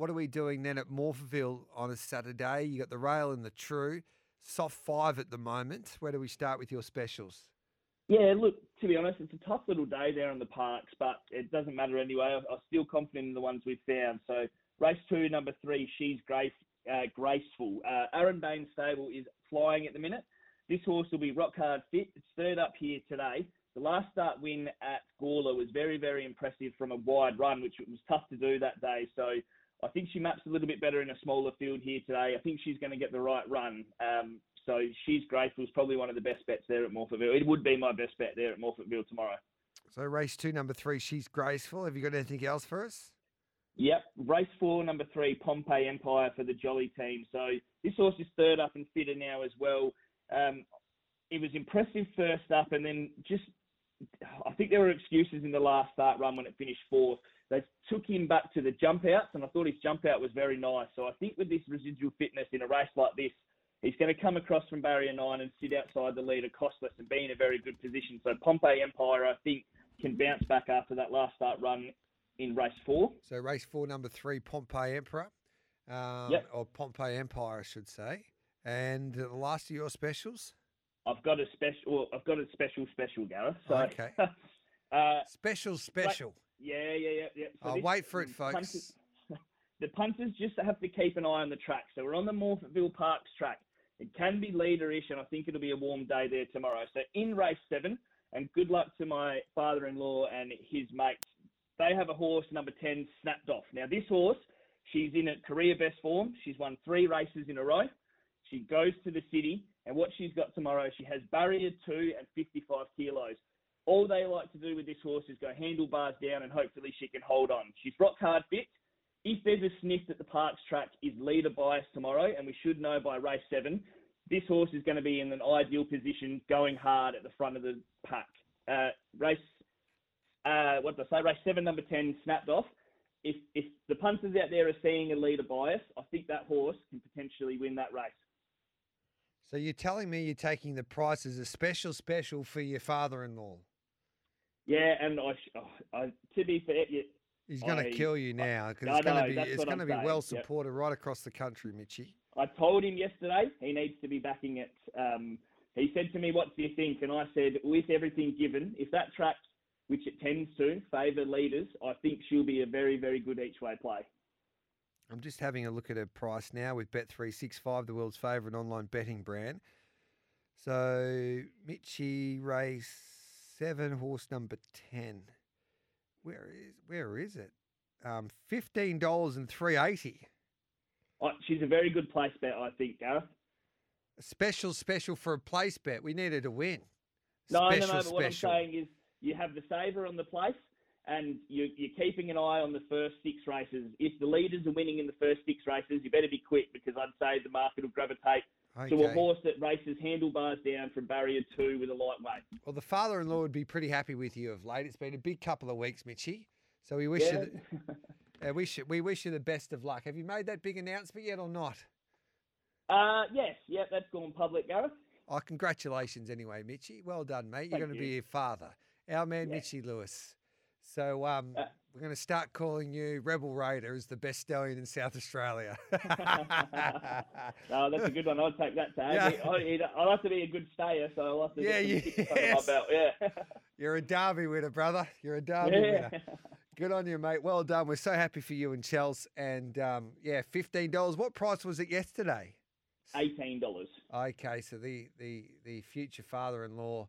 what are we doing then at Morphettville on a Saturday? You got the rail and the true. Soft five at the moment. Where do we start with your specials? Yeah, look, to be honest, it's a tough little day there in the parks, but it doesn't matter anyway. I'm still confident in the ones we've found. So race two, number three, she's grace, uh, graceful. Uh, Aaron Bain stable is flying at the minute. This horse will be rock hard fit. It's third up here today. The last start win at Gawler was very, very impressive from a wide run, which was tough to do that day. So I think she maps a little bit better in a smaller field here today. I think she's going to get the right run. Um, so she's grateful. Is probably one of the best bets there at Morphettville. It would be my best bet there at Morphettville tomorrow. So race two, number three, she's graceful. Have you got anything else for us? Yep, race four, number three, Pompey Empire for the Jolly team. So this horse is third up and fitter now as well. Um, it was impressive first up, and then just I think there were excuses in the last start run when it finished fourth. They took him back to the jump outs, and I thought his jump out was very nice. So I think with this residual fitness in a race like this, he's going to come across from barrier nine and sit outside the leader costless and be in a very good position. So Pompey Empire, I think, can bounce back after that last start run in race four. So race four, number three, Pompey Emperor, um, Yep. or Pompey Empire, I should say. And the last of your specials, I've got a special. Well, I've got a special special, Gareth. So, Okay. uh, special, special. yeah, yeah, yeah, yeah. So I'll this- wait for it, folks. punters- the punters just have to keep an eye on the track. So we're on the Morphettville Parks track. It can be leaderish, and I think it'll be a warm day there tomorrow. So in race seven, and good luck to my father-in-law and his mates. They have a horse number ten snapped off. Now this horse, she's in a career best form. She's won three races in a row. She goes to the city, and what she's got tomorrow, she has barrier two and 55 kilos. All they like to do with this horse is go handlebars down, and hopefully she can hold on. She's rock hard fit. If there's a sniff that the Parks track is leader bias tomorrow, and we should know by race seven, this horse is going to be in an ideal position, going hard at the front of the pack. Uh, race, uh, what did I say? Race seven, number ten, snapped off. If if the punters out there are seeing a leader bias, I think that horse can potentially win that race. So you're telling me you're taking the price as a special special for your father-in-law. Yeah, and I, oh, I to be fair, He's going to kill you now because it's going to be it's going to be saying, well yep. supported right across the country, Mitchy. I told him yesterday he needs to be backing it. Um, he said to me, "What do you think?" And I said, "With everything given, if that track, which it tends to favour leaders, I think she'll be a very, very good each way play." I'm just having a look at a price now with Bet365, the world's favourite online betting brand. So Mitchy race seven, horse number ten. Where is where is it? Um, fifteen dollars and three eighty. I, she's a very good place bet, I think, Gareth. A special special for a place bet. We needed to win. No, special no, no. But what I'm special. saying is, you have the saver on the place, and you, you're keeping an eye on the first six races. If the leaders are winning in the first six races, you better be quick because I'd say the market will gravitate to a horse that races handlebars down from barrier two with a lightweight. Well, the father-in-law would be pretty happy with you of late. It's been a big couple of weeks, Mitchy. So we wish Yeah. you the, uh, wish you, we wish you the best of luck. Have you made that big announcement yet or not? uh, yes, yeah, that's gone public, Gareth. Oh, congratulations anyway, Mitchy. Well done, mate. You're Thank going to you. be a father. Our man, Yeah. Mitchy Lewis. So um, Uh, we're going to start calling you Rebel Raider as the best stallion in South Australia. No, that's a good one. I'd take that tag. Yeah. I, I'll have to be a good stayer, so I'll have to Yeah, you, yes. Yeah. You're a Derby winner, brother. You're a Derby yeah. winner. Good on you, mate. Well done. We're so happy for you and Chels. And um, yeah, fifteen dollars. What price was it yesterday? Eighteen dollars. Okay, so the the the future father-in-law.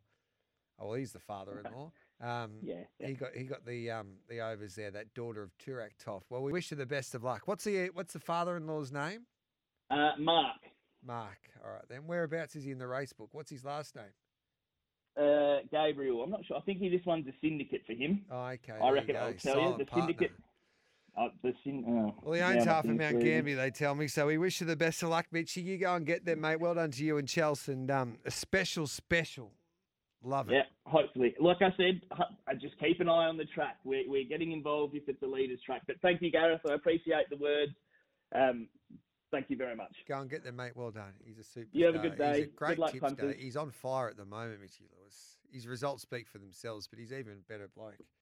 Oh, well, he's the father-in-law. Um, Yeah. yeah. He got he got the um the overs there. That daughter of Toorak Toff. Well, we wish you the best of luck. What's the what's the father-in-law's name? Uh, Mark. Mark. All right then. Whereabouts is he in the race book? What's his last name? Uh, Gabriel. I'm not sure. I think he, this one's a syndicate for him. Oh, okay. I reckon. I'll tell Silent you the partner. syndicate. Uh, the syn- oh, Well, he owns half of Mount. Gambier, they tell me. So we wish you the best of luck, Mitchy. You go and get them, mate. Well done to you and Chelsea. And um, a special, special. Love it. Yeah, hopefully. Like I said, I just keep an eye on the track. We're, we're getting involved if it's a leader's track. But thank you, Gareth. I appreciate the words. Um, thank you very much. Go and get them, mate. Well done. He's a superstar. You have a good He's a day. great Good luck, tipster. He's on fire at the moment, Mitchy Lewis. His results speak for themselves, but he's even better bloke.